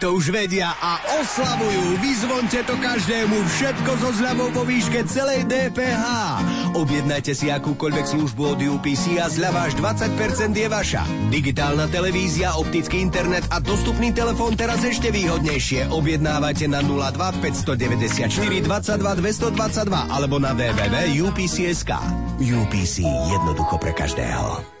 to už vedia a oslavujú. Vyzvonte to každému, všetko so zľavou vo výške celej DPH. Objednajte si akúkoľvek službu od UPC a zľava až 20% je vaša. Digitálna televízia, optický internet a dostupný telefón teraz ešte výhodnejšie. Objednávajte na 02 594 22 222 alebo na www.upc.sk. UPC jednoducho pre každého.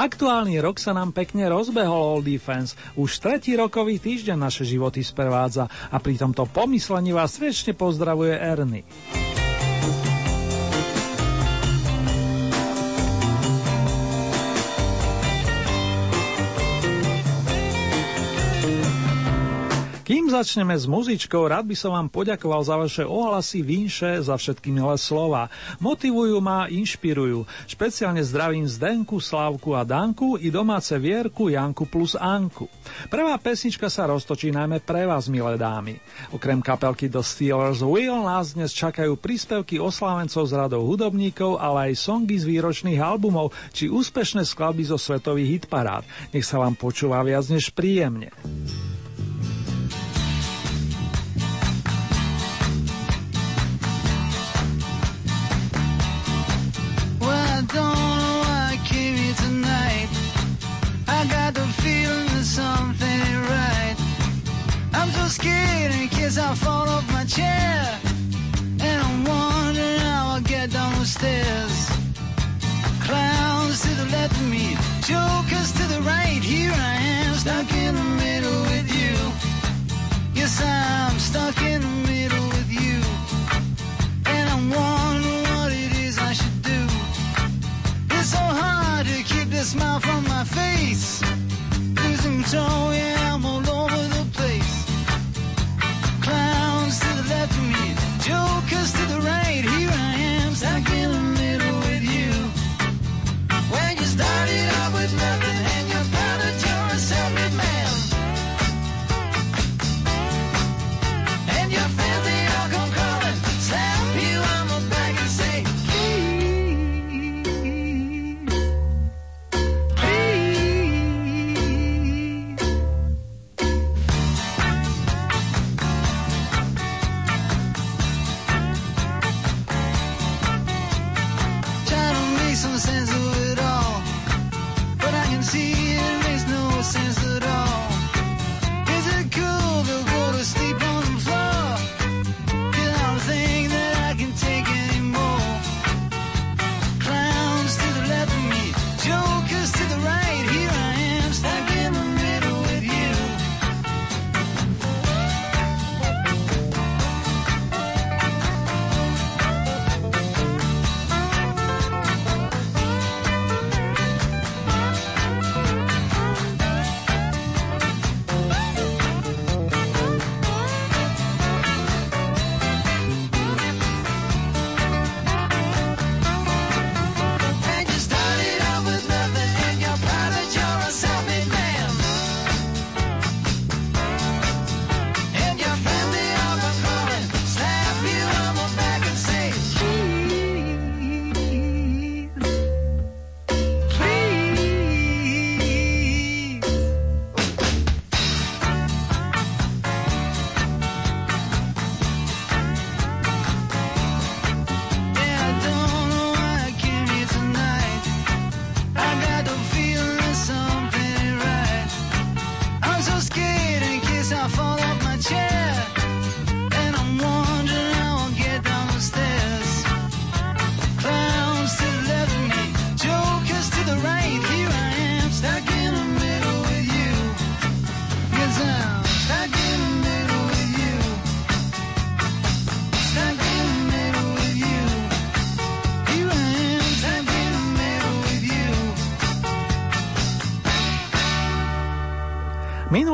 Aktuálny rok sa nám pekne rozbehol Old Defense. Už tretí rokový týždeň naše životy sprevádza a pri tomto pomyslení vás srdečne pozdravuje Ernie. Začneme s muzičkou, rád by som vám poďakoval za vaše ohlasy, vinše, za všetky milé slova. Motivujú ma, inšpirujú. Špeciálne zdravím Zdenku, Slávku a Danku i domáce Vierku, Janku plus Anku. Prvá pesnička sa roztočí najmä pre vás, milé dámy. Okrem kapelky The Steelers Wheel nás dnes čakajú príspevky oslávencov z radou hudobníkov, ale aj songy z výročných albumov či úspešné skladby zo svetových hitparád. Nech sa vám počúva viac než príjemne. Scared in case I fall off my chair. And I'm wondering how I'll get down the stairs. To the left of me, jokers to the right. Here I am, stuck in the middle with you. Yes, I'm stuck in the middle with you. And I'm It's so hard to keep the smile from my face. Losing control, yeah,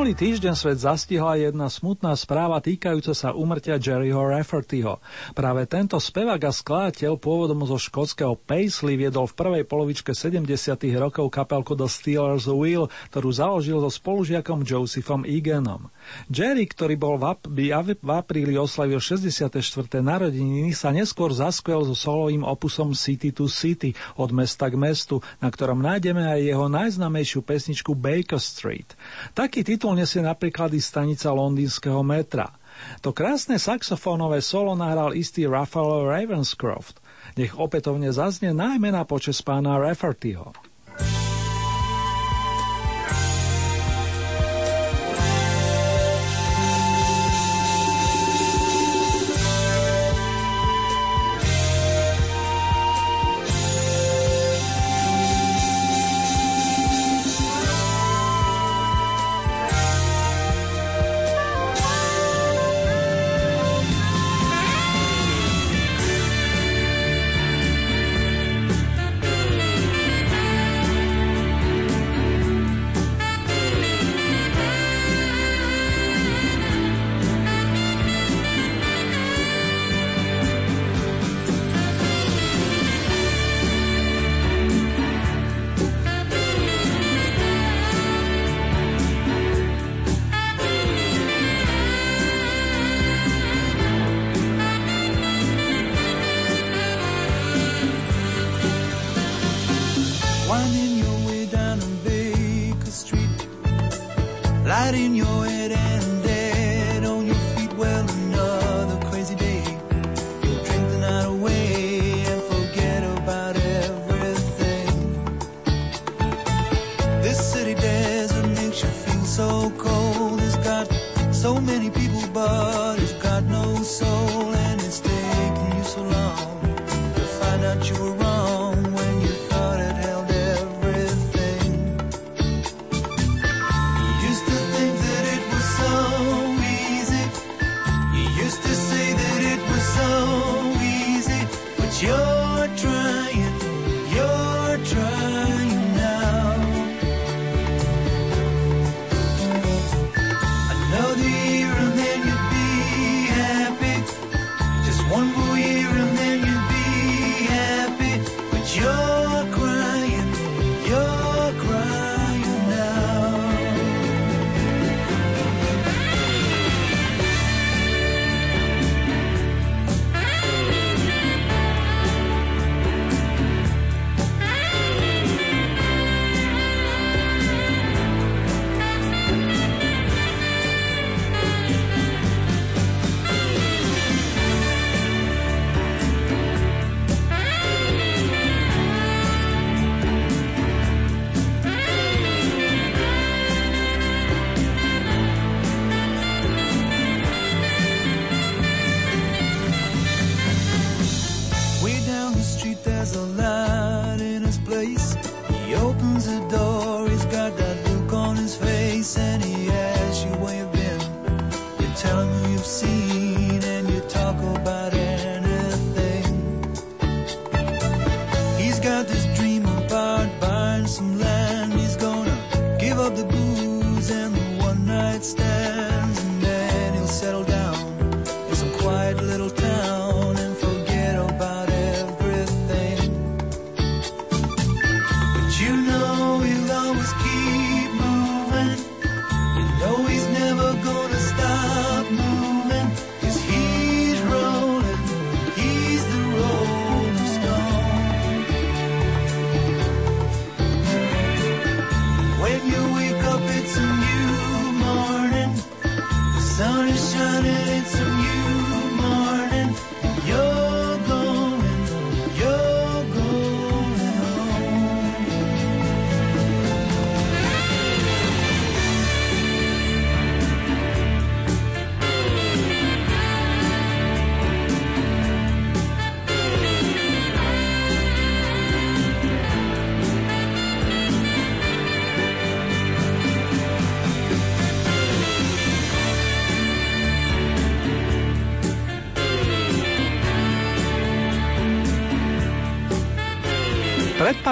Minulý týždeň svet zastihla jedna smutná správa týkajúca sa umrtia Jerryho Raffertyho. Práve tento spevák a skladateľ pôvodom zo škótskeho Paisley viedol v prvej polovičke 70. rokov kapelku The Steelers Wheel, ktorú založil so spolužiakom Josephom Eganom. Jerry, ktorý bol v, ap- v apríli oslavil 64. narodeniny, sa neskôr zaskvel so solovým opusom City to City od mesta k mestu, na ktorom nájdeme aj jeho najznamejšiu pesničku Baker Street. Taký titul nesie napríklad i stanica londýnskeho metra. To krásne saxofónové solo nahral istý Raphael Ravenscroft. Nech opätovne zaznie najmä na počas pána Raffertyho.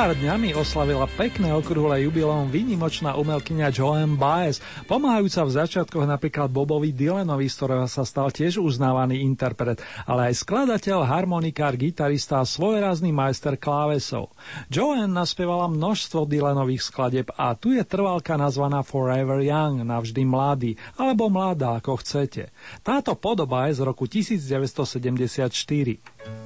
Pár dňami oslavila pekné okrúhle jubileum výnimočná umelkyňa Joan Baez, pomáhajúca v začiatkoch napríklad Bobovi Dylanovi, z ktorého sa stal tiež uznávaný interpret, ale aj skladateľ, harmonikár, gitarista a svojrázny majster klávesov. Joan naspievala množstvo Dylanových skladeb a tu je trvalka nazvaná Forever Young, navždy mladý, alebo mladá, ako chcete. Táto podoba je z roku 1974.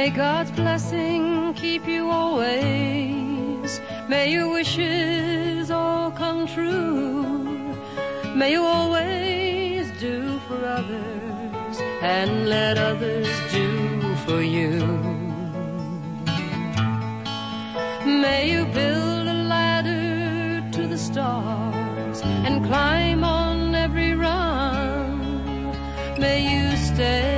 May God's blessing keep you always. May your wishes all come true. May you always do for others and let others do for you. May you build a ladder to the stars and climb on every rung. May you stay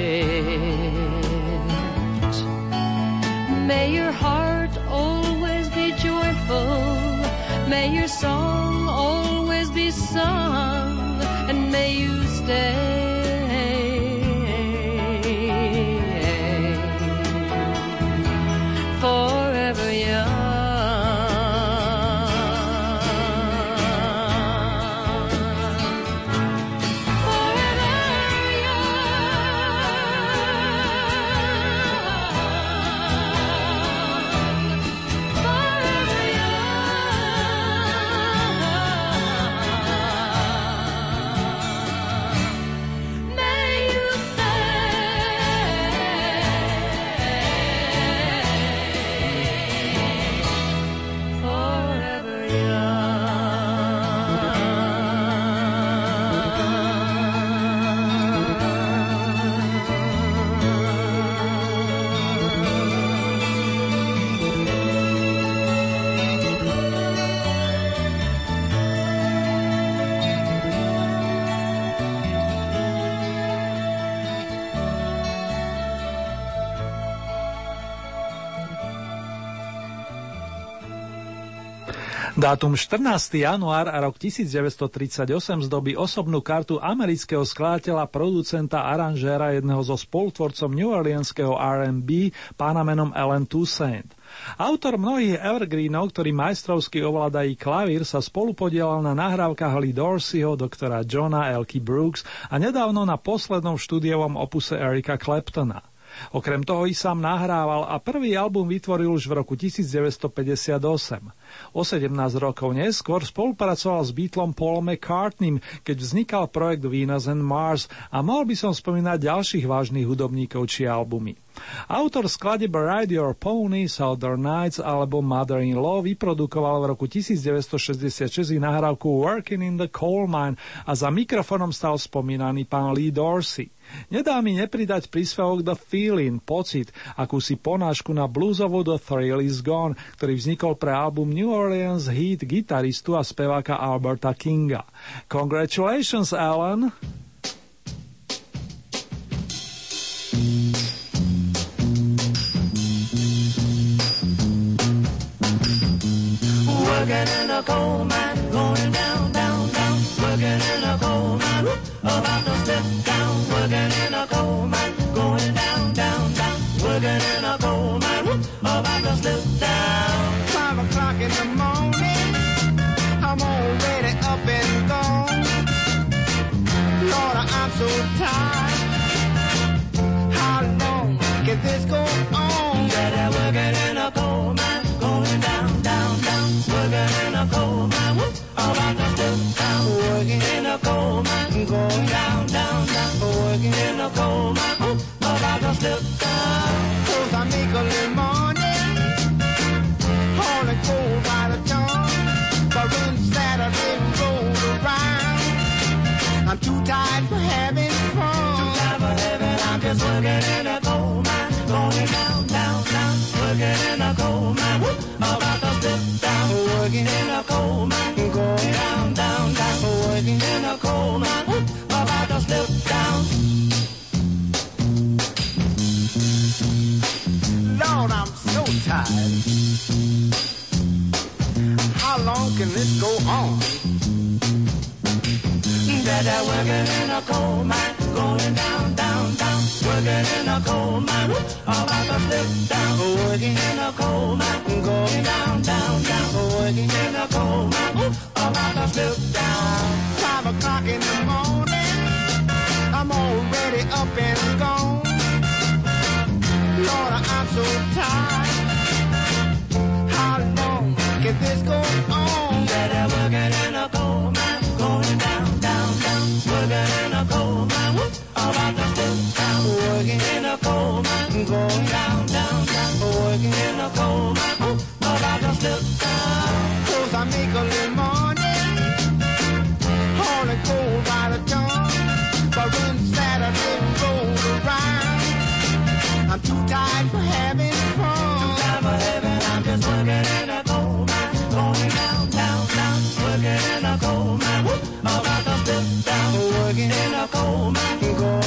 shade. Dátum 14. január a rok 1938 zdobí osobnú kartu amerického skladateľa, producenta, aranžéra jedného zo spolutvorcom New Orleanského R&B, pána menom Ellen Toussaint. Autor mnohých evergreenov, ktorý majstrovsky ovládají klavír, sa spolupodielal na nahrávkach Lee Dorseyho, doktora Johna Elky Brooks a nedávno na poslednom štúdiovom opuse Erika Claptona. Okrem toho i sám nahrával a prvý album vytvoril už v roku 1958. O 17 rokov neskôr spolupracoval s Beatlom Paulom McCartneym, keď vznikal projekt Venus and Mars a mohol by som spomínať ďalších vážnych hudobníkov či albumy. Autor skladeb Ride Your Pony, Southern Nights alebo Mother-in-Law vyprodukoval v roku 1966 nahrávku Working in the Coal Mine a za mikrofonom stal spomínaný pán Lee Dorsey. Nedá mi nepridať príspevok The Feeling, pocit, akúsi ponášku na bluesovú The Thrill is Gone, ktorý vznikol pre album New Orleans Heat gitaristu a speváka Alberta Kinga. Congratulations, Alan! Working in a coal mine, going down, down, down. Working in a coal mine, about to step down. Working in a coal mine, Working in a coal mine, going down, down, down. Working in a coal mine, whoop, about to step down. Cause I make a little money, hauling coal by the ton. But when Saturday rolls around, I'm too tired for having fun. Too tired for having, I'm just working in a coal mine, going down, down, down. Working in a coal mine, whoop, about to step down. Working in a coal mine, Working in a coal mine, whoop, about down. Lord, I'm so tired. How long can this go on? Better working in a coal mine, going down, down, down. Working in a coal mine, all about to slip down. Working in a coal mine, going down, down, down. Working in a coal mine, all about to slip down. In the morning, I'm already up and gone. Lord, I'm so tired. How long can this go on? I'm working in a coal mine, going down, down, down. Working in a coal mine, whoop, about to step down. Working in a coal mine, going down, down, down. Working in a coal mine, whoop, about to step down. Cause I make a little money, working in a coal mine,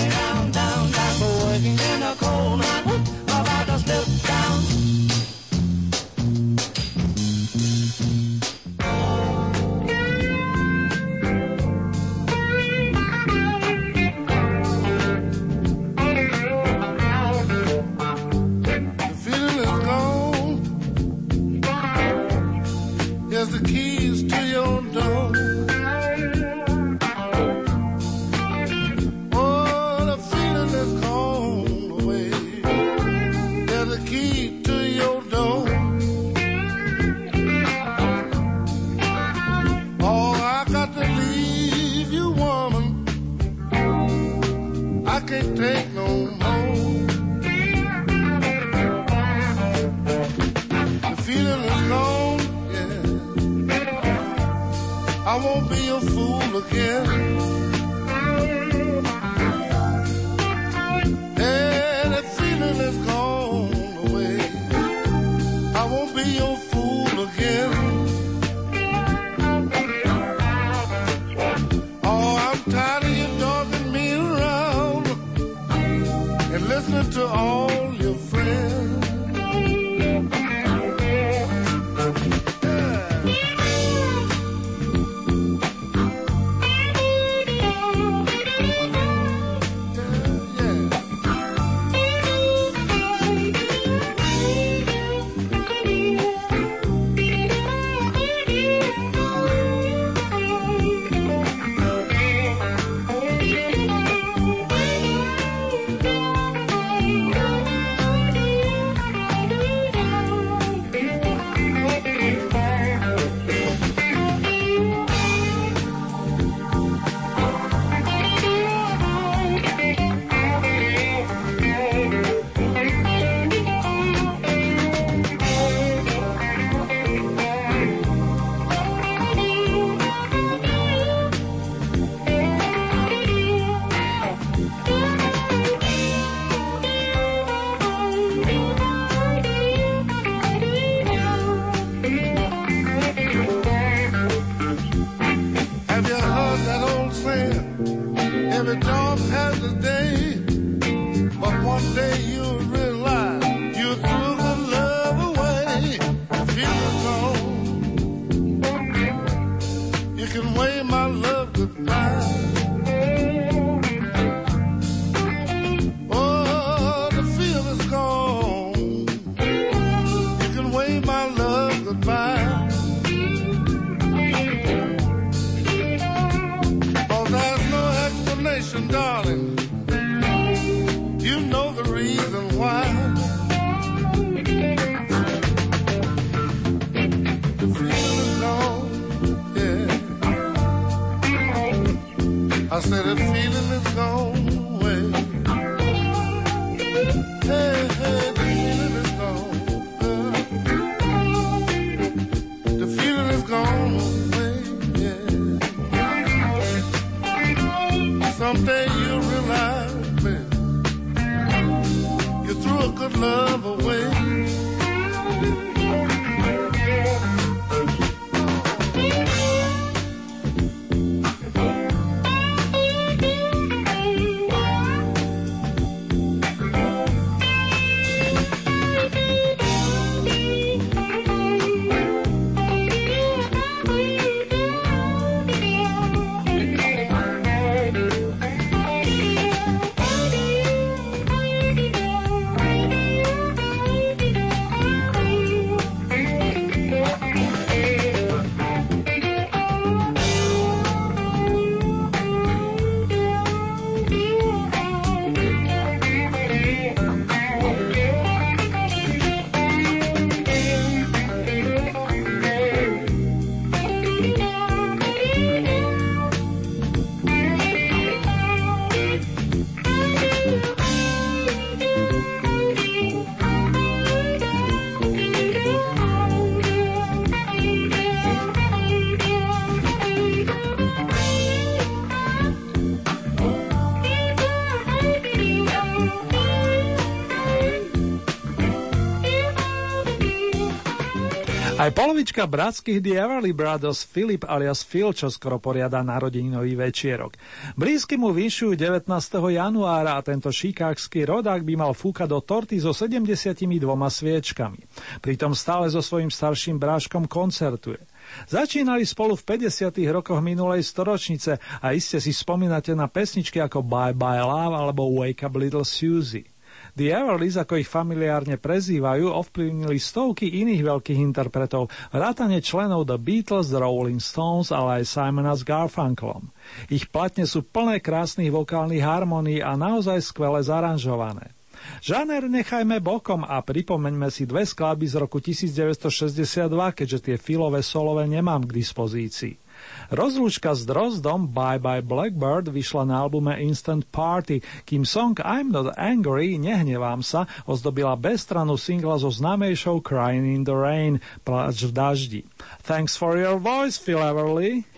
I won't be a fool again. Polovička bratských The Everly Brothers Philip alias Phil, čo skoro poriada narodeninový večierok. Blízky mu vyšujú 19. januára a tento šikákský rodák by mal fúkať do torty so 72 sviečkami. Pritom stále so svojím starším bráškom koncertuje. Začínali spolu v 50. rokoch minulej storočnice a iste si spomínate na pesničky ako Bye Bye Love alebo Wake Up Little Susie. The Everlys, ako ich familiárne prezývajú, ovplyvnili stovky iných veľkých interpretov, vrátane členov The Beatles, The Rolling Stones, ale aj Simona s Garfunkelom. Ich platne sú plné krásnych vokálnych harmónií a naozaj skvele zaranžované. Žáner nechajme bokom a pripomeňme si dve skladby z roku 1962, keďže tie filové solové nemám k dispozícii. Rozlúčka s Drozdom Bye Bye Blackbird vyšla na albume Instant Party, kým song I'm Not Angry, Nehnevám sa, ozdobila bezstranu singla so známejšou Crying in the Rain, Pláč v daždi. Thanks for your voice, Phil Everly.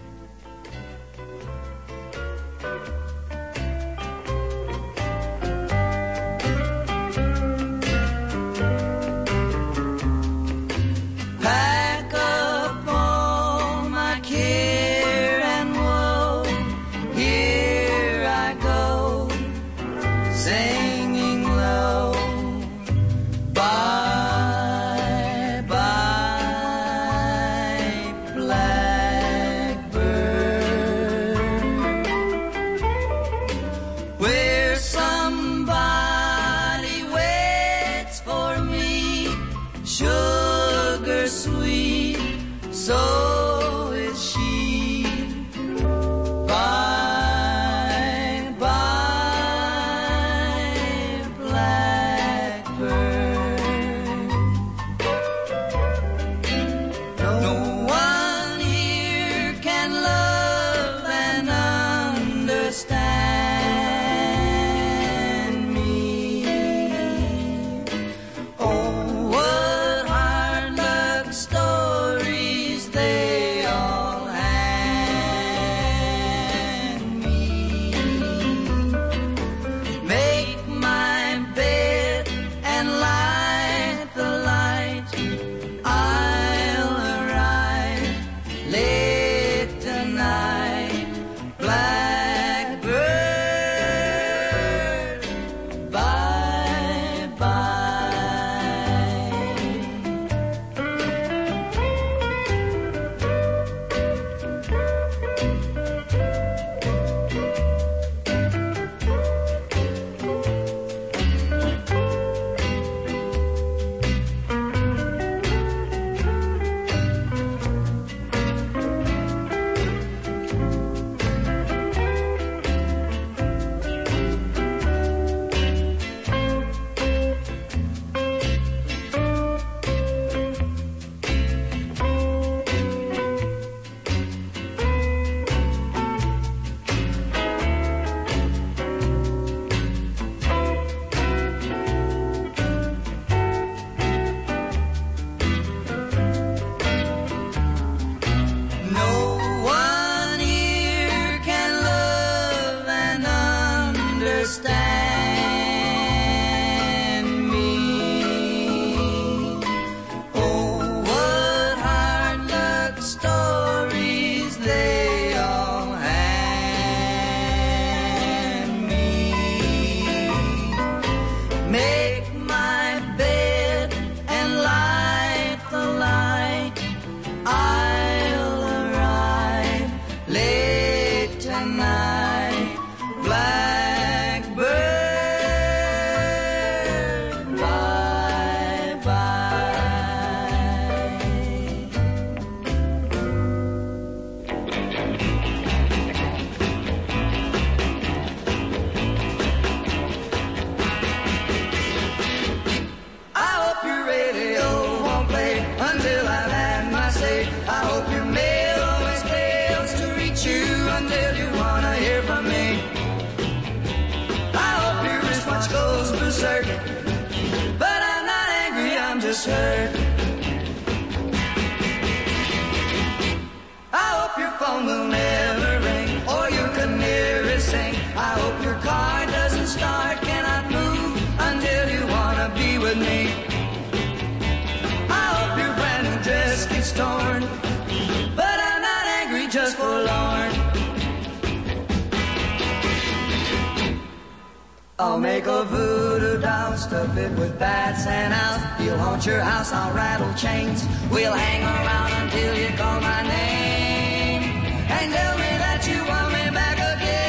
Bats and owls. You'll haunt your house, I'll rattle chains. We'll hang around until you call my name. And tell me that you want me back again.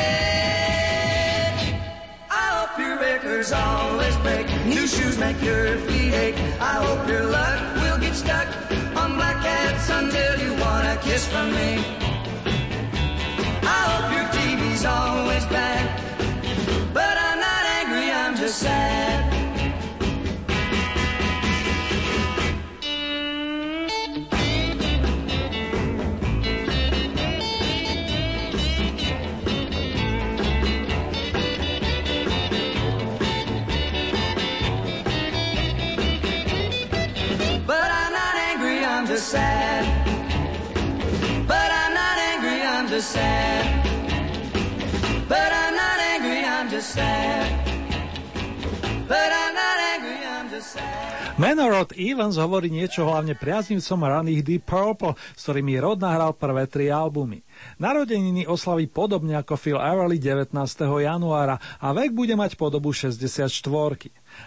I hope your records always break. New shoes make your feet ache. I hope your luck will get stuck on black cats until you want a kiss from me. I hope your TV's always bad Menorod Evans hovorí niečo hlavne priaznivcom raných Deep Purple, s ktorými Rod nahral prvé tri albumy. Narodeniny oslaví podobne ako Phil Everly 19. januára a vek bude mať podobu 64.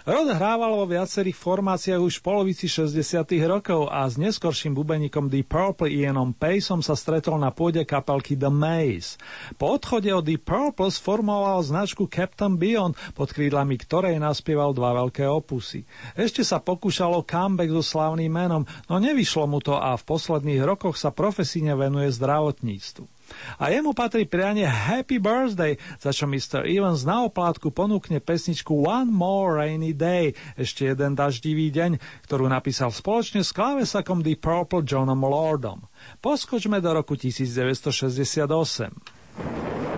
Rod hrával vo viacerých formáciách už v polovici 60. rokov a s neskorším bubeníkom Deep Purple Ianom Paceom sa stretol na pôde kapelky The Maze. Po odchode od Deep Purple sformoval značku Captain Beyond, pod krídlami ktorej naspieval dva veľké opusy. Ešte sa pokúšalo comeback so slavným menom, no nevyšlo mu to a v posledných rokoch sa profesíne venuje zdravotníctvu. A jemu patrí prianie Happy Birthday, za čo Mr. Evans na oplátku ponúkne pesničku One More Rainy Day, ešte jeden daždivý deň, ktorú napísal spoločne s klávesakom The Purple Johnom Lordom. Poskočme do roku 1968.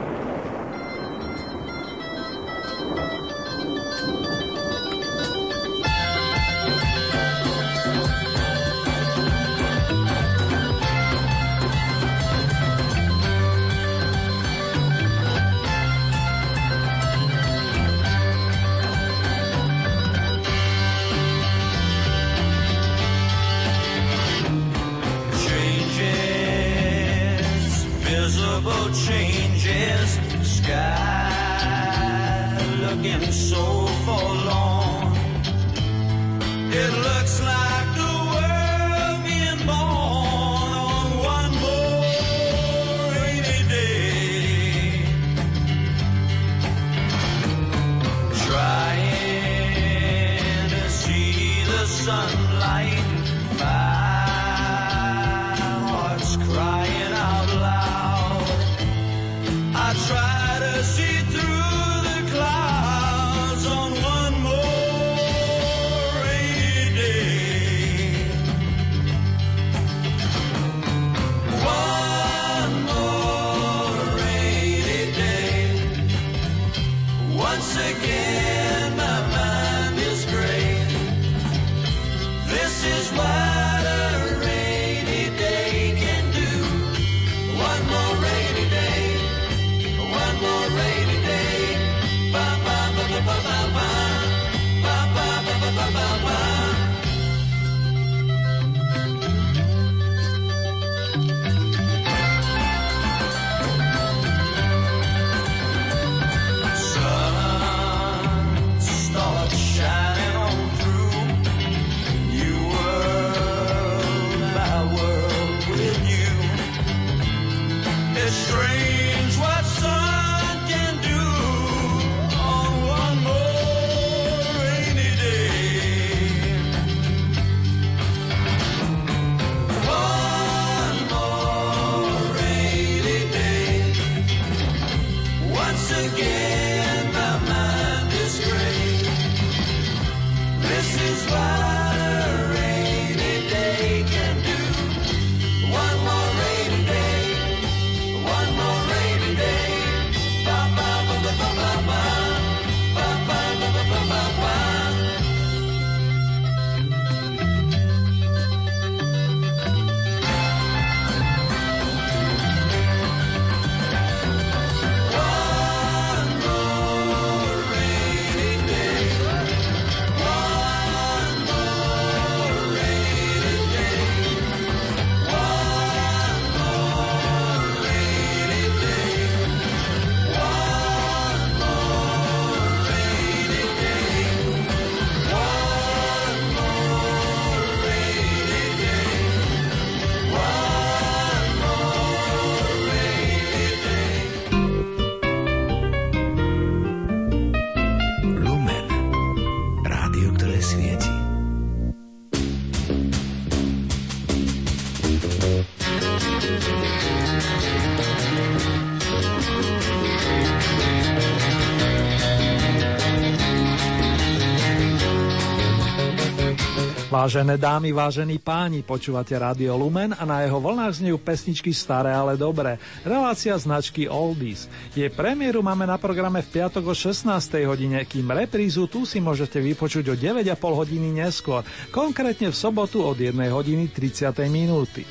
Vážené dámy, vážení páni, počúvate Radio Lumen a na jeho vlnách znejú pesničky staré, ale dobré. Relácia značky Oldies. Jej premiéru máme na programe v piatok o 16. hodine, kým reprízu tu si môžete vypočuť o 9,5 hodiny neskôr, konkrétne v sobotu od 1 hodiny 30. minúty.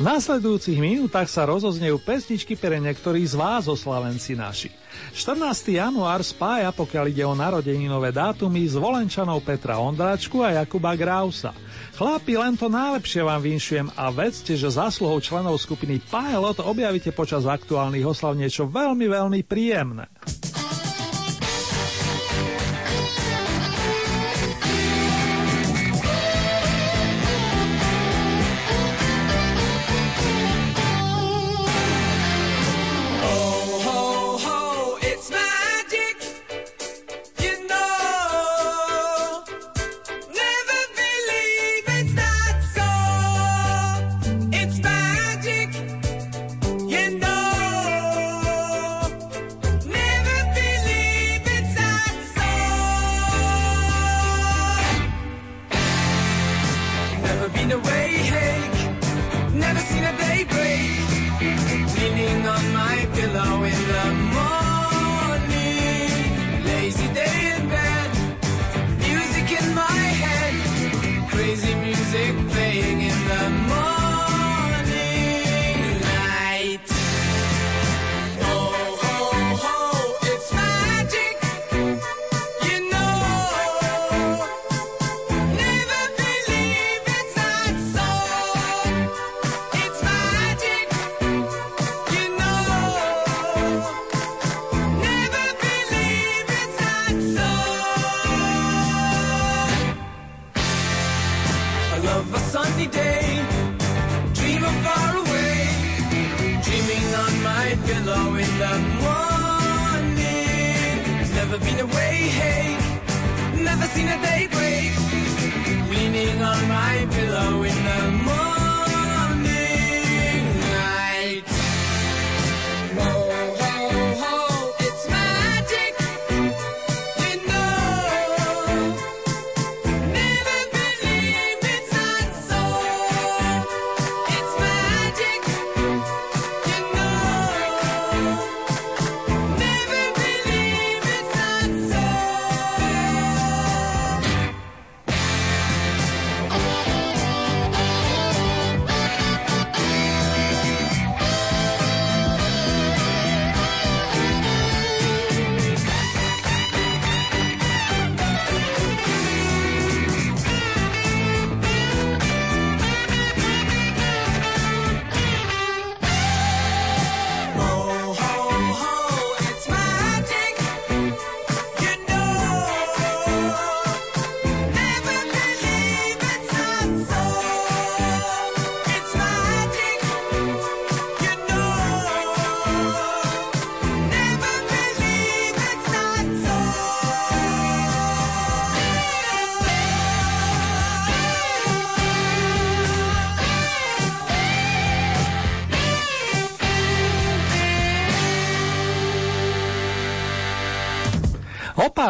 V následujúcich minútach sa rozoznejú pesničky pre niektorých z vás, oslavenci naši. 14. január spája, pokiaľ ide o narodeninové dátumy, s Volenčanou Petra Ondráčku a Jakuba Grausa. Chlapi, len to najlepšie vám vinšujem a vedzte, že zásluhou členov skupiny Pilot objavíte počas aktuálnych oslav niečo veľmi, veľmi príjemné.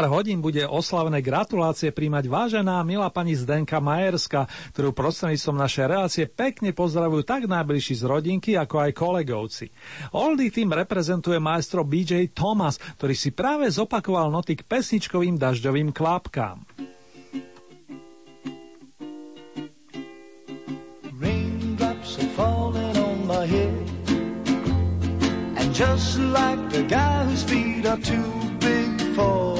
Pár hodín bude oslavné gratulácie príjmať vážená milá pani Zdenka Majerska, ktorú prostredníctvom našej relácie pekne pozdravujú tak najbližší z rodinky, ako aj kolegovci. Oldie tým reprezentuje maestro BJ Thomas, ktorý si práve zopakoval noty k pesničkovým dažďovým kvápkám. just like the guy whose feet are too big for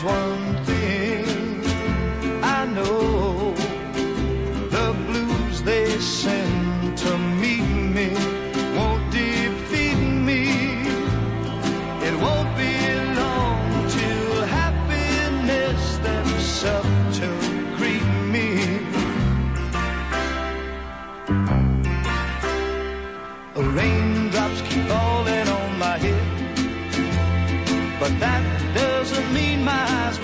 There's one thing I know the blues they send to meet me won't defeat me. It won't be long till happiness steps up to greet me. Raindrops keep falling on my head, but that doesn't mean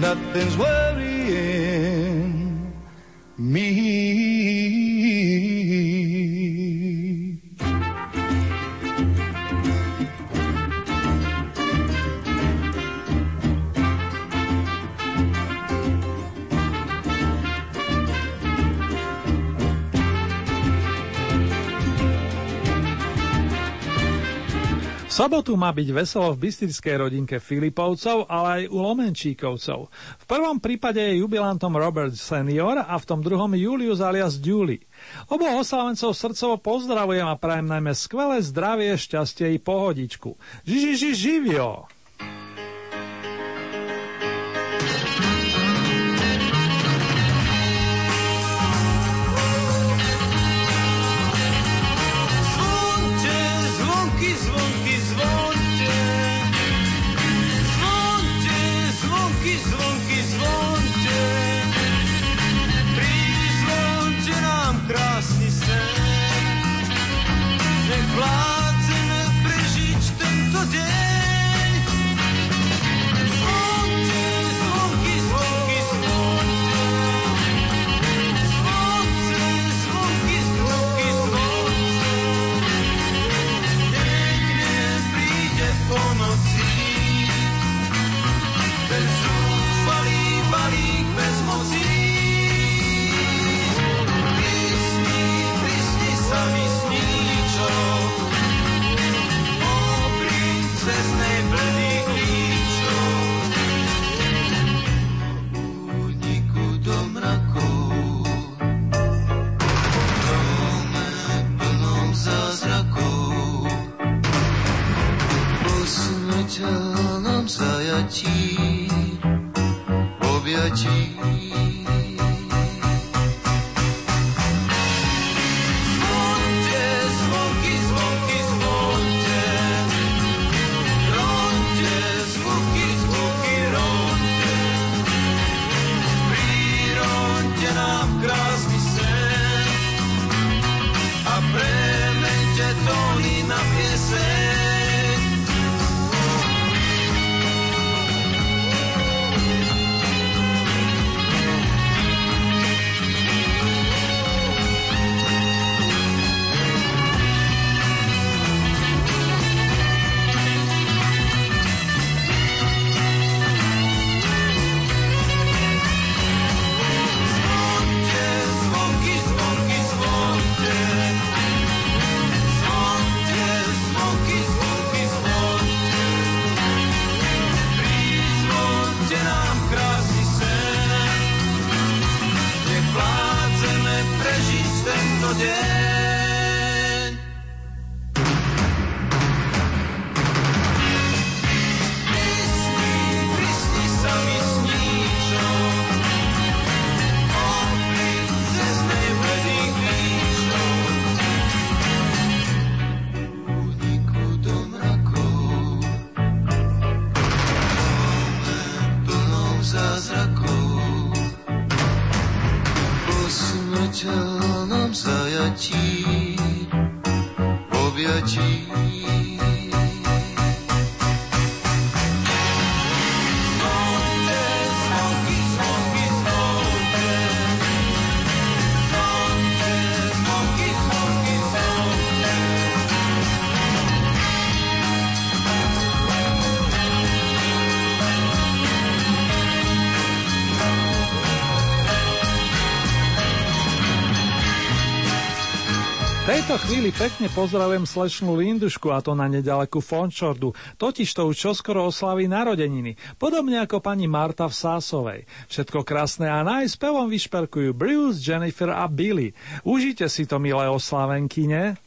Nothing's worrying me. Sobotu má byť veselo v bystrickej rodinke Filipovcov, ale aj u Lomenčíkovcov. V prvom prípade je jubilantom Robert Senior a v tom druhom Julius alias Julie. Oboch oslavencov srdcovo pozdravujem a prajem najmä skvelé zdravie, šťastie i pohodičku. Žiži, ži, živio! Chvíli pekne pozdravujem slečnú Lindušku a to na nedaleku Fončordu, totiž to už čoskoro oslaví narodeniny, podobne ako pani Marta v Sásovej. Všetko krásne a najspevom vyšperkujú Bruce, Jennifer a Billy. Užite si to, milé oslavenky, ne?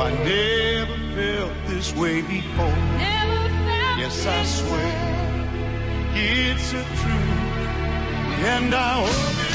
I never felt this way before. Never felt yes, I swear way. it's a truth, and I hope.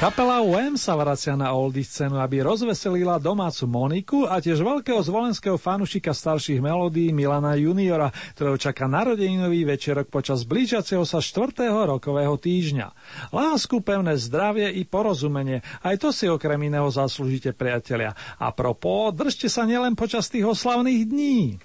Kapela UM sa vracia na oldy scénu, aby rozveselila domácu Moniku a tiež veľkého zvolenského fanušika starších melódií Milana Juniora, ktorého čaká narodeninový večerok počas blížiaceho sa 4. rokového týždňa. Lásku, pevné zdravie i porozumenie, aj to si okrem iného zaslúžite priatelia. A propo, držte sa nielen počas tých oslavných dní.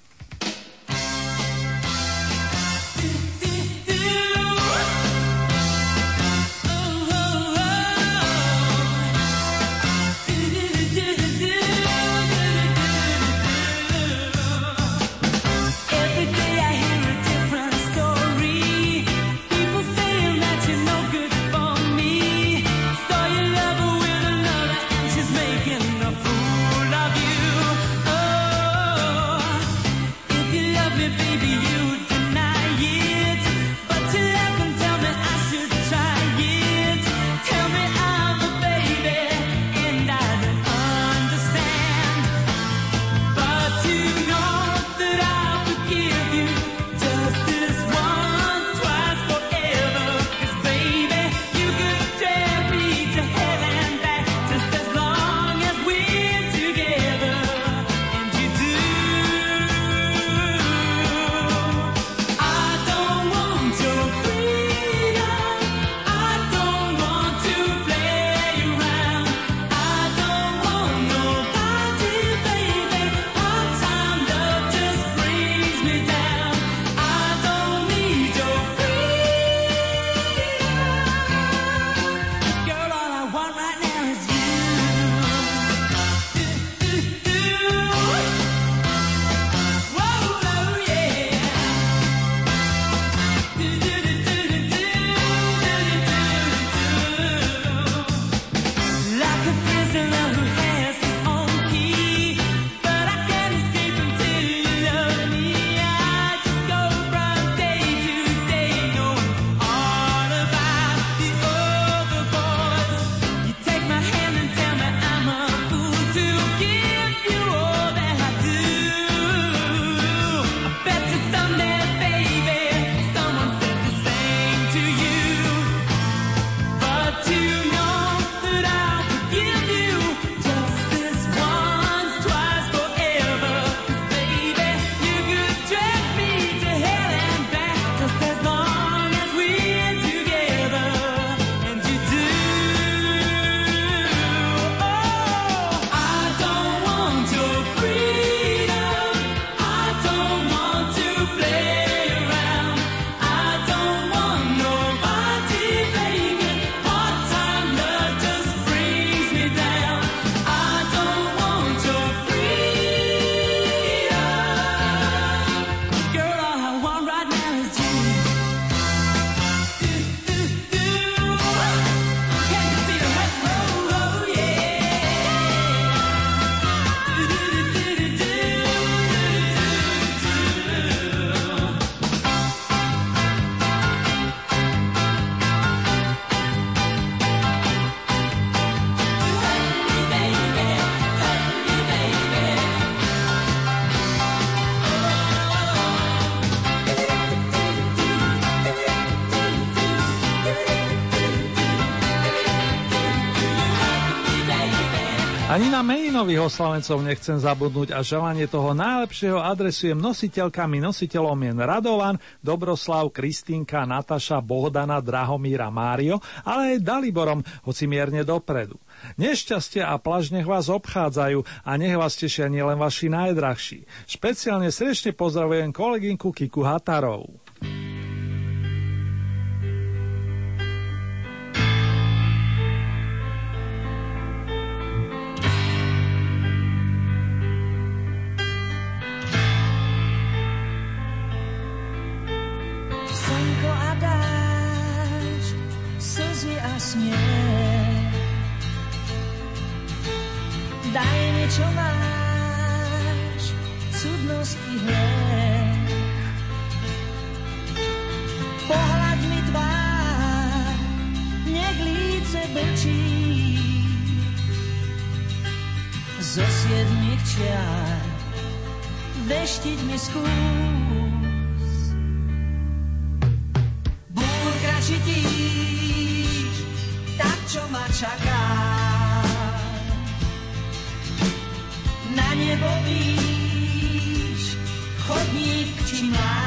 Milých oslavencov nechcem zabudnúť a želanie toho najlepšieho adresujem nositeľkami, nositeľom jen Radovan, Dobroslav, Kristínka, Nataša, Bohdana, Drahomíra, Mário, ale aj Daliborom, hoci mierne dopredu. Nešťastie a plaž nech vás obchádzajú a nech vás tešia nielen vaši najdrahší. Špeciálne srdečne pozdravujem kolegynku Kiku Hatarovú. čo máš, cudnosti hľad. Pohľad mi tvár, nech líce blčí. Zo siedmých čiar veštiť mi skús. Búrka šitíš, tak čo ma čakáš. nebovíš chodník či máš.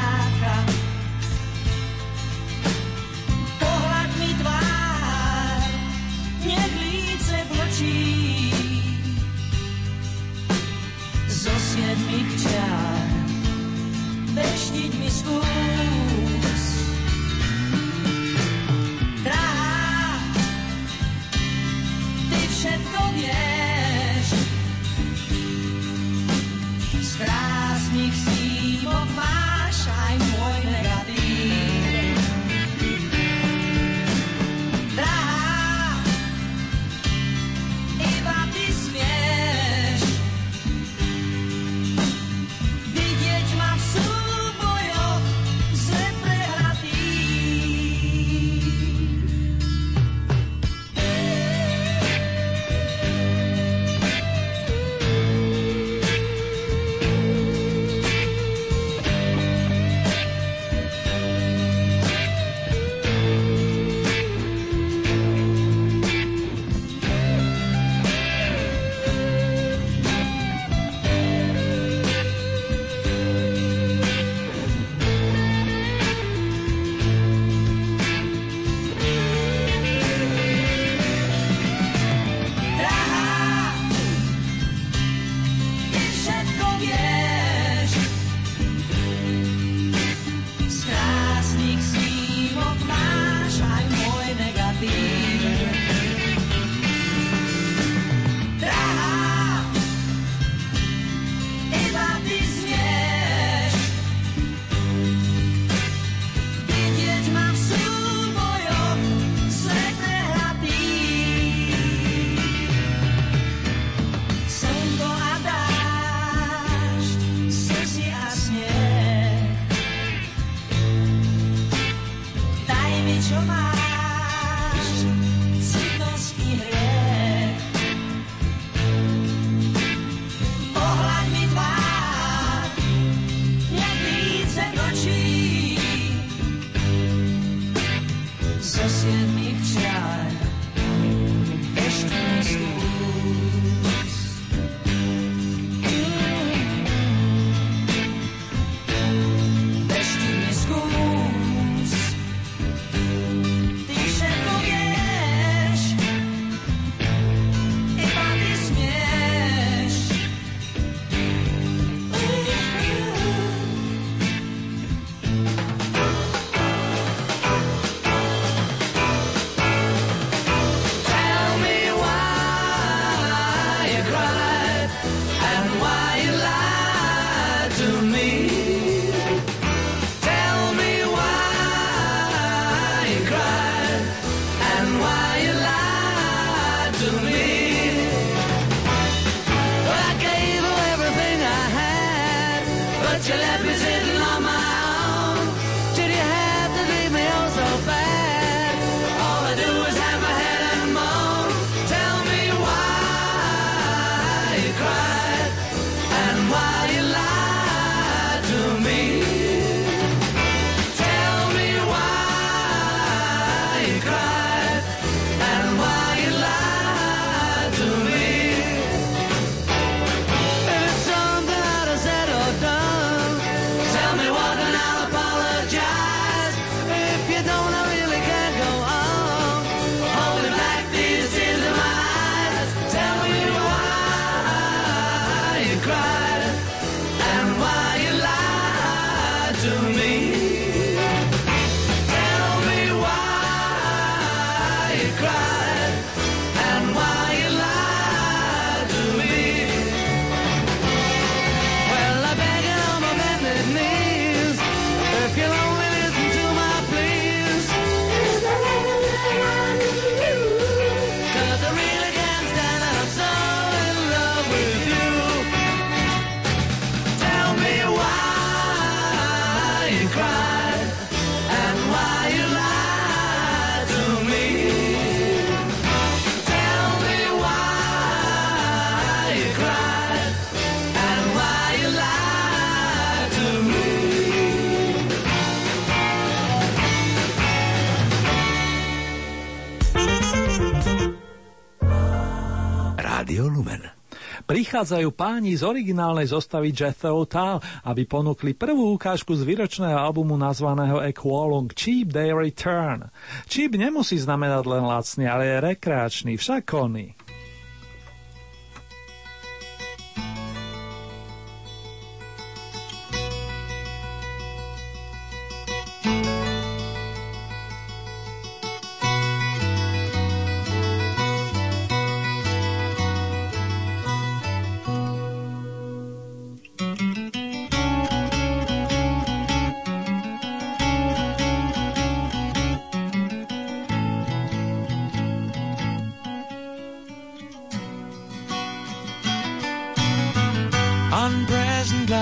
Prichádzajú páni z originálnej zostavy Jethro Tull, aby ponúkli prvú ukážku z výročného albumu nazvaného Equalung Cheap Day Return. Cheap nemusí znamenať len lacný, ale je rekreačný, však koný.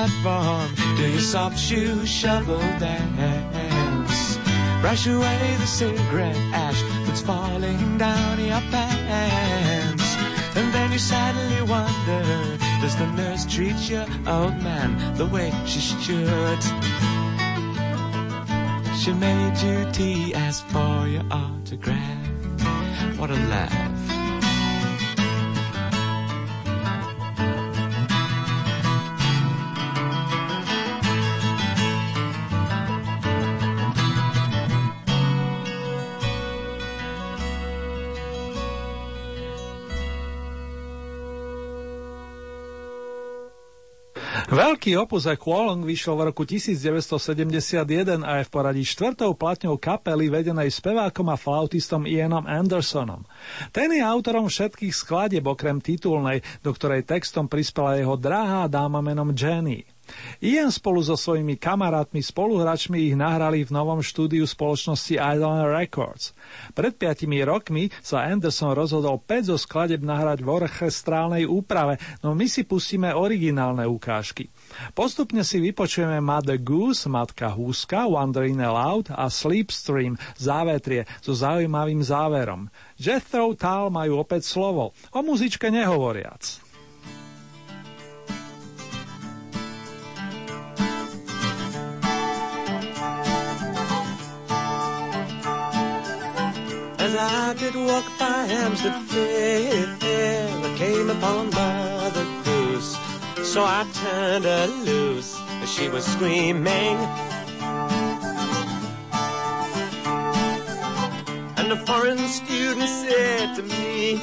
Platform, do your soft shoe shovel dance? Brush away the cigarette ash that's falling down your pants. And then you sadly wonder, does the nurse treat your old man the way she should? She made you tea, asked for your autograph. What a laugh. Veľký opus Equalong vyšiel v roku 1971 a je v poradí štvrtou platňou kapely vedenej spevákom a flautistom Ianom Andersonom. Ten je autorom všetkých skladieb okrem titulnej, do ktorej textom prispela jeho drahá dáma menom Jenny. Ian spolu so svojimi kamarátmi spoluhráčmi ich nahrali v novom štúdiu spoločnosti Island Records. Pred piatimi rokmi sa Anderson rozhodol 5 zo skladeb nahrať v orchestrálnej úprave, no my si pustíme originálne ukážky. Postupne si vypočujeme Mother Goose, Matka Húska, Wandering Aloud a Sleepstream, Závetrie, so zaujímavým záverom. Jethro Tull majú opäť slovo, o muzičke nehovoriac. As I did walk by Hampstead Fair, I came upon Mother. So I turned her loose as she was screaming. And a foreign student said to me,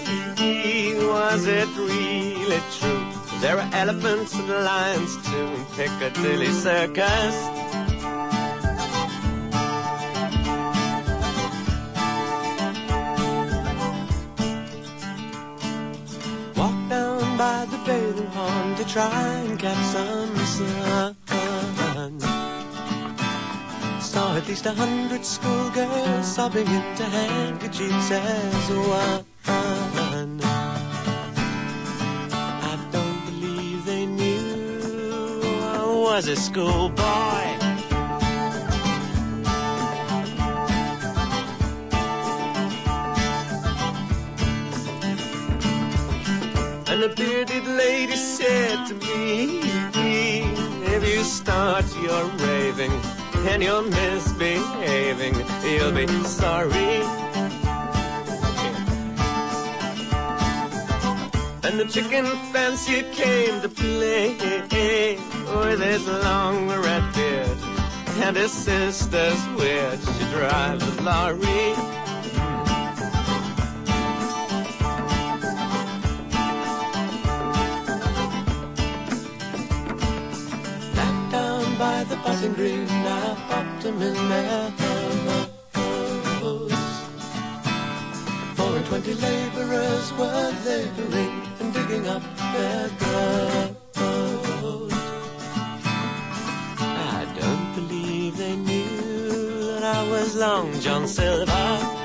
Was it really true? There are elephants and lions too in Piccadilly Circus. The bathing to try and catch some sun. Saw at least a hundred schoolgirls sobbing into handkerchiefs as one. I don't believe they knew I was a schoolboy. And the bearded lady said to me, If you start your raving and you're misbehaving, you'll be sorry. And the chicken fancier came to play with his long red beard and his sister's weird. She drives a lorry. The buzzing green, I popped him in their house. Four and twenty laborers were laboring and digging up their gold. I don't believe they knew that I was Long John Silver.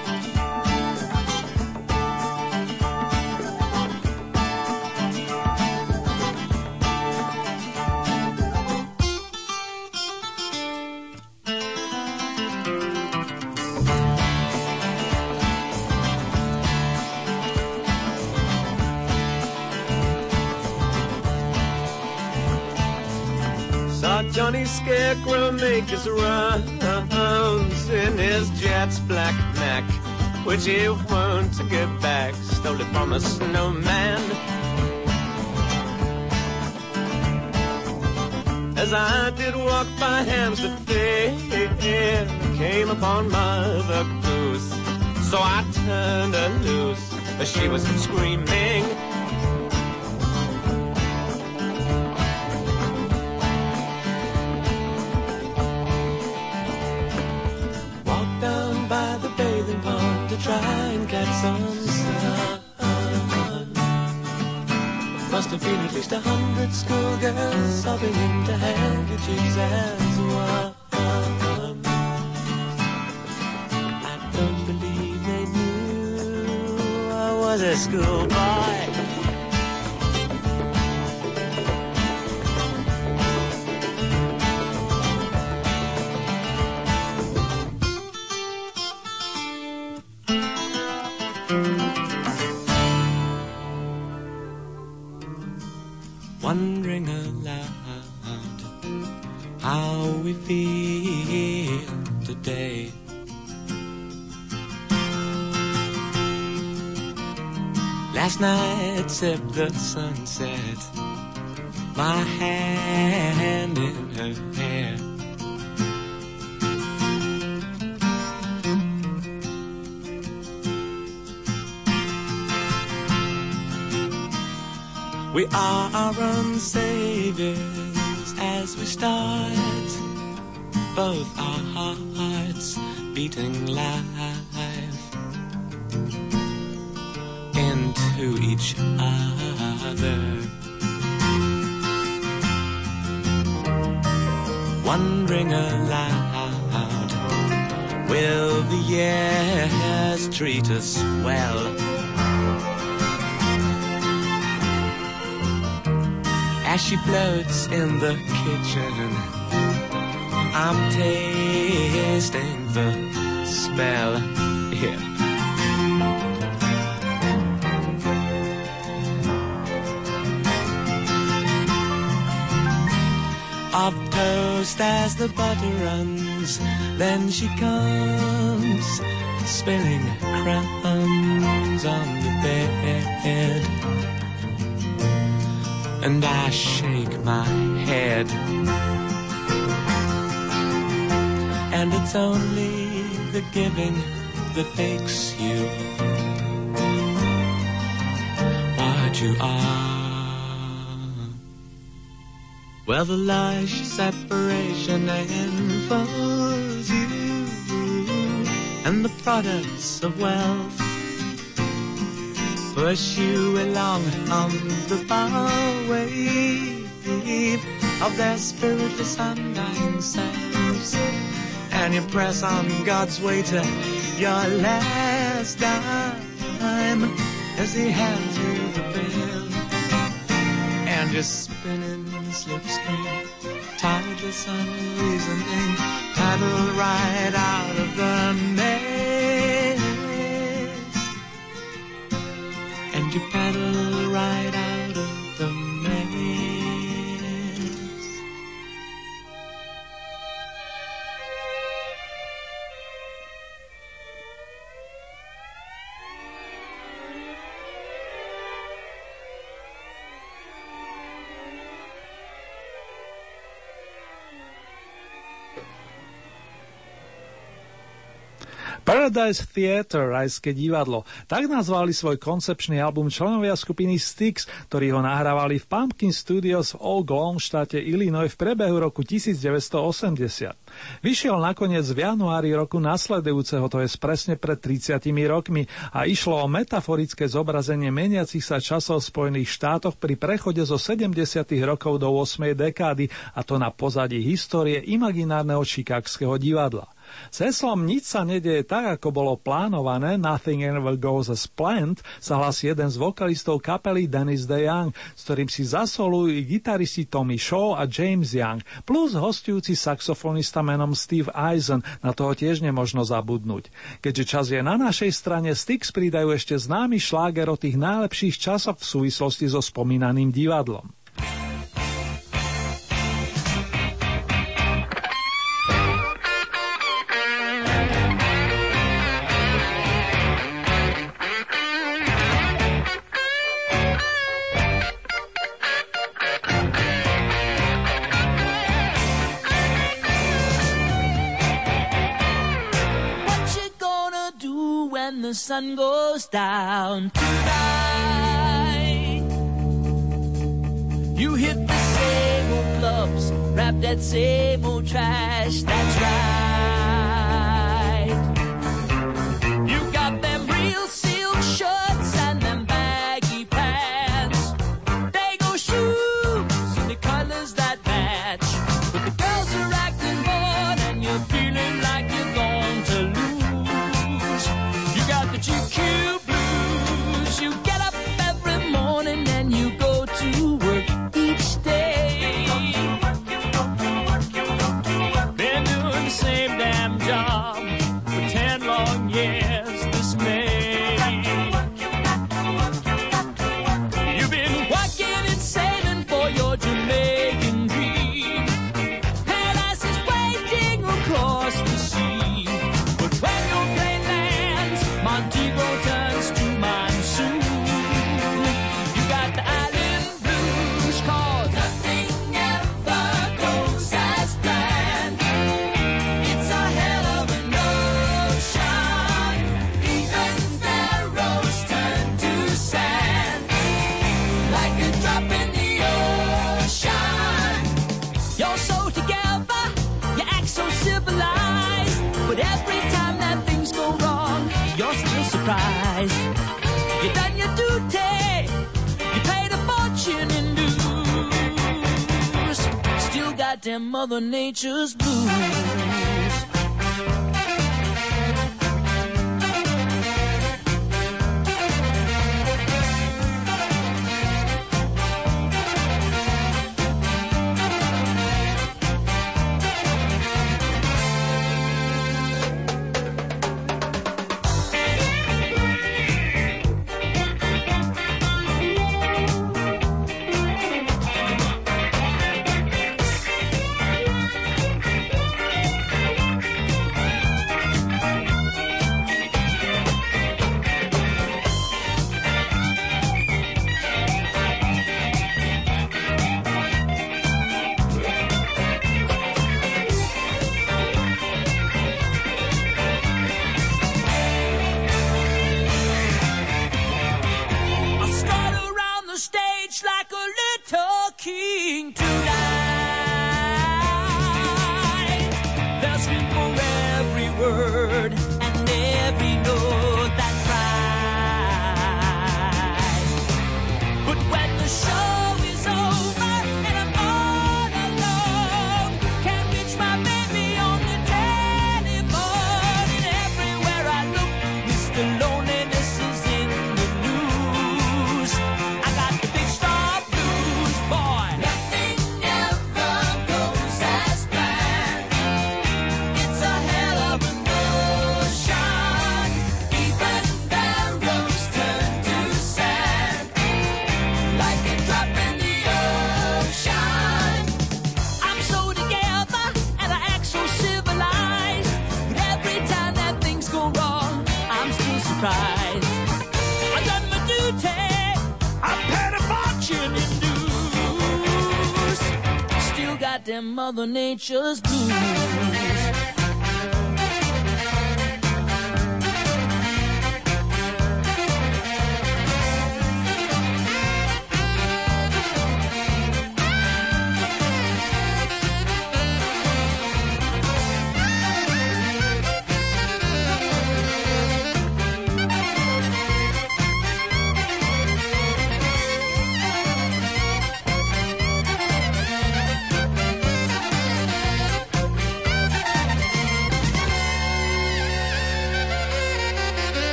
scarecrow make his runs in his jet's black Mac, which he won't get back. Stole it from a snowman. As I did walk by Hampstead Fair, came upon Mother Goose. So I turned her loose, but she was screaming. At least a hundred schoolgirls sobbing into handkerchiefs as one. I don't believe they knew I was a schoolboy. Sipped the sunset, my hand in her hair. We are our own saviors as we start, both our hearts beating live into each other. Wondering aloud, will the years treat us well? As she floats in the kitchen, I'm tasting the smell. Yeah. Of toast as the butter runs, then she comes, spilling crumbs on the bed and I shake my head. And it's only the giving that makes you what you are. Well, the lush separation enfolds you, and the products of wealth push you along on the far wave of their spiritless undying selves. And you press on God's way to your last dime as he hands you the bill. And you're spinning slipstream, tideless, unreasoning, paddle right out of the maze. And you paddle right out Paradise Theatre, rajské divadlo. Tak nazvali svoj koncepčný album členovia skupiny Styx, ktorí ho nahrávali v Pumpkin Studios v Old Long, štáte Illinois v prebehu roku 1980. Vyšiel nakoniec v januári roku nasledujúceho, to je presne pred 30 rokmi a išlo o metaforické zobrazenie meniacich sa časov v Spojených štátoch pri prechode zo 70. rokov do 8. dekády a to na pozadí histórie imaginárneho Chicagského divadla. S heslom Nič sa nedieje tak, ako bolo plánované, Nothing ever goes as planned, sa hlasí jeden z vokalistov kapely Dennis DeYoung, s ktorým si zasolujú i gitaristi Tommy Shaw a James Young, plus hostujúci saxofonista menom Steve Eisen, na toho tiež nemožno zabudnúť. Keďže čas je na našej strane, Styx pridajú ešte známy šláger o tých najlepších časoch v súvislosti so spomínaným divadlom. the sun goes down tonight. You hit the same old clubs, rap that same old trash. That's right. And Mother Nature's blue. Mother Nature's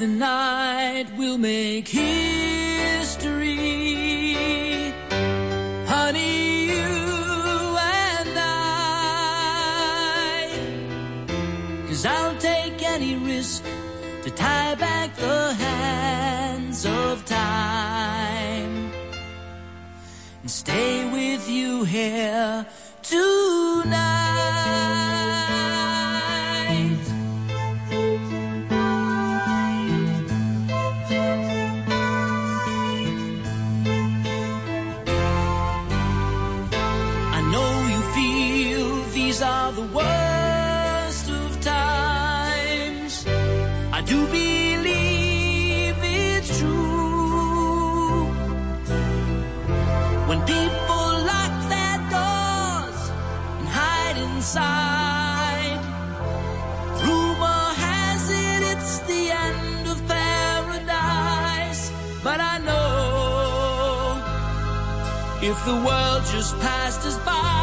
the night we'll make history. Honey, you and I. Cause I'll take any risk to tie back the hands of time. And stay with you here tonight. The world just passed us by,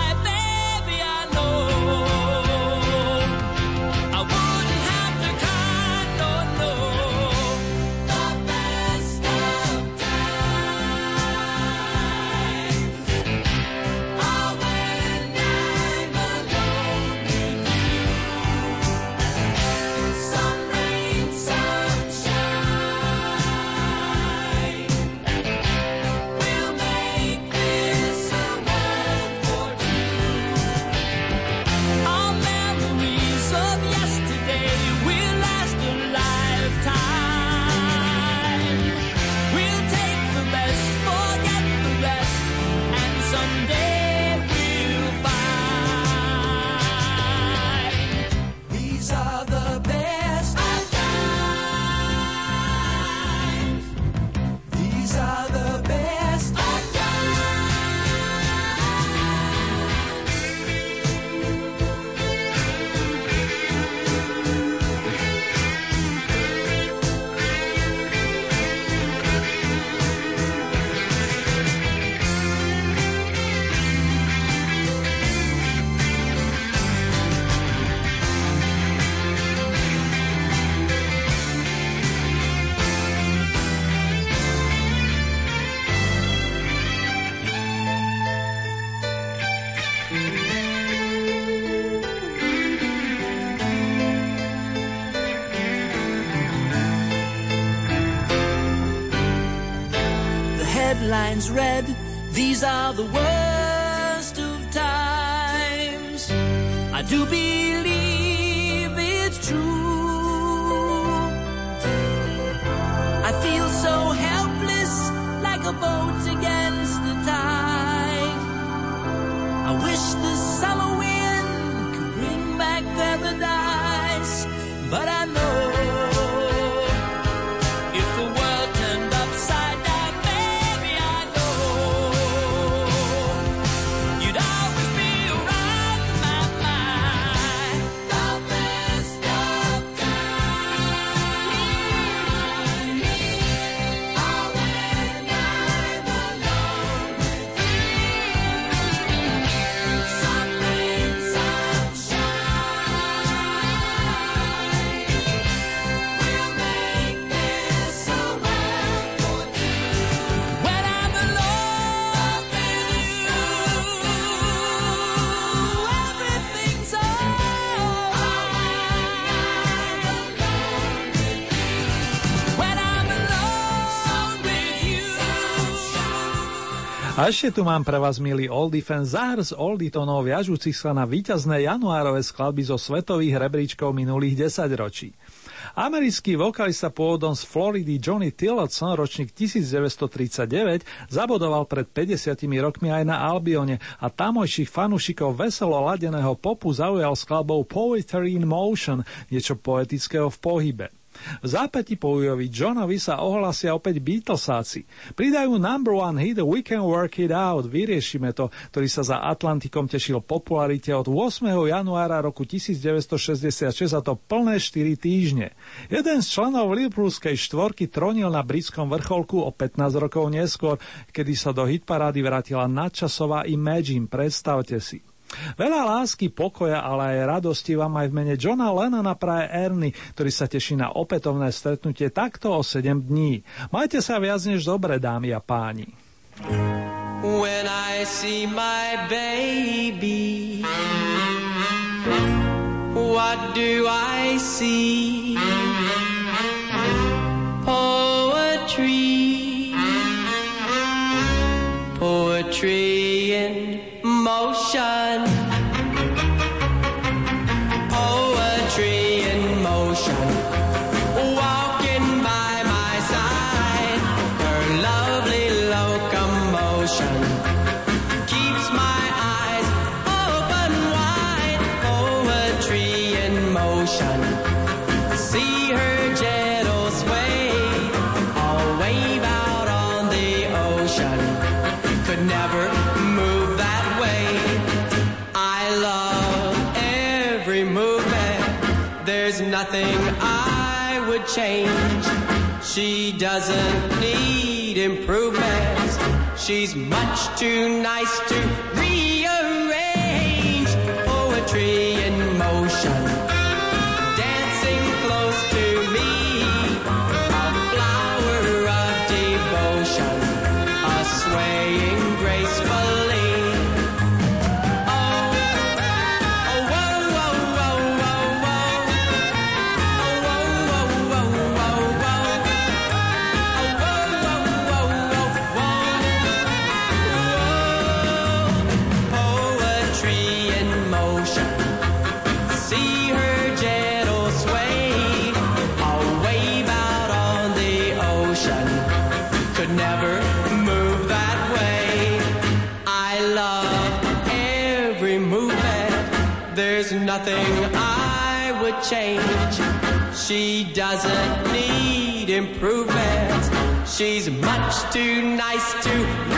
are the worst of times. I do believe it's true. I feel so A ešte tu mám pre vás, milí oldie fan, zár z oldie tónov viažúcich sa na víťazné januárové skladby zo svetových rebríčkov minulých desaťročí. Americký vokalista pôvodom z Floridy Johnny Tillotson, ročník 1939, zabodoval pred 50 rokmi aj na Albione a tamojších fanúšikov veselo ladeného popu zaujal skladbou Poetry in Motion, niečo poetického v pohybe. V zápäti po Ujovi Johnovi sa ohlasia opäť Beatlesáci. Pridajú number one hit We Can Work It Out, vyriešime to, ktorý sa za Atlantikom tešil popularite od 8. januára roku 1966 a to plné 4 týždne. Jeden z členov Liverpoolskej štvorky tronil na britskom vrcholku o 15 rokov neskôr, kedy sa do hitparády vrátila nadčasová Imagine, predstavte si. Veľa lásky, pokoja, ale aj radosti vám aj v mene Johna Lennona praje Ernie, ktorý sa teší na opätovné stretnutie takto o 7 dní. Majte sa viac než dobre, dámy a páni. When I see my baby, what do I see? Poetry, poetry motion. nothing I would change. She doesn't need improvements. She's much too nice to She's much too nice to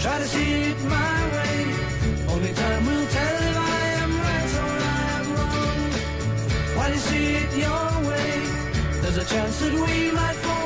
Try to see it my way. Only time will tell if I am right or I am wrong. While you see it your way, there's a chance that we might fall.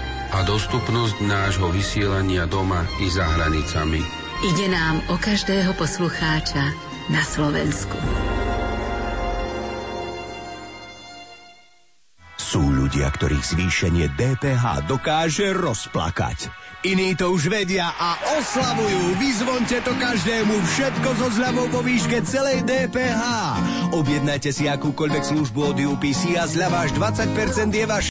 a dostupnosť nášho vysielania doma i za hranicami. Ide nám o každého poslucháča na Slovensku. Sú ľudia, ktorých zvýšenie DPH dokáže rozplakať. Iní to už vedia a oslavujú. Vyzvonte to každému všetko so zľavou vo výške celej DPH. Objednajte si akúkoľvek službu od UPC a zľava až 20% je vaša.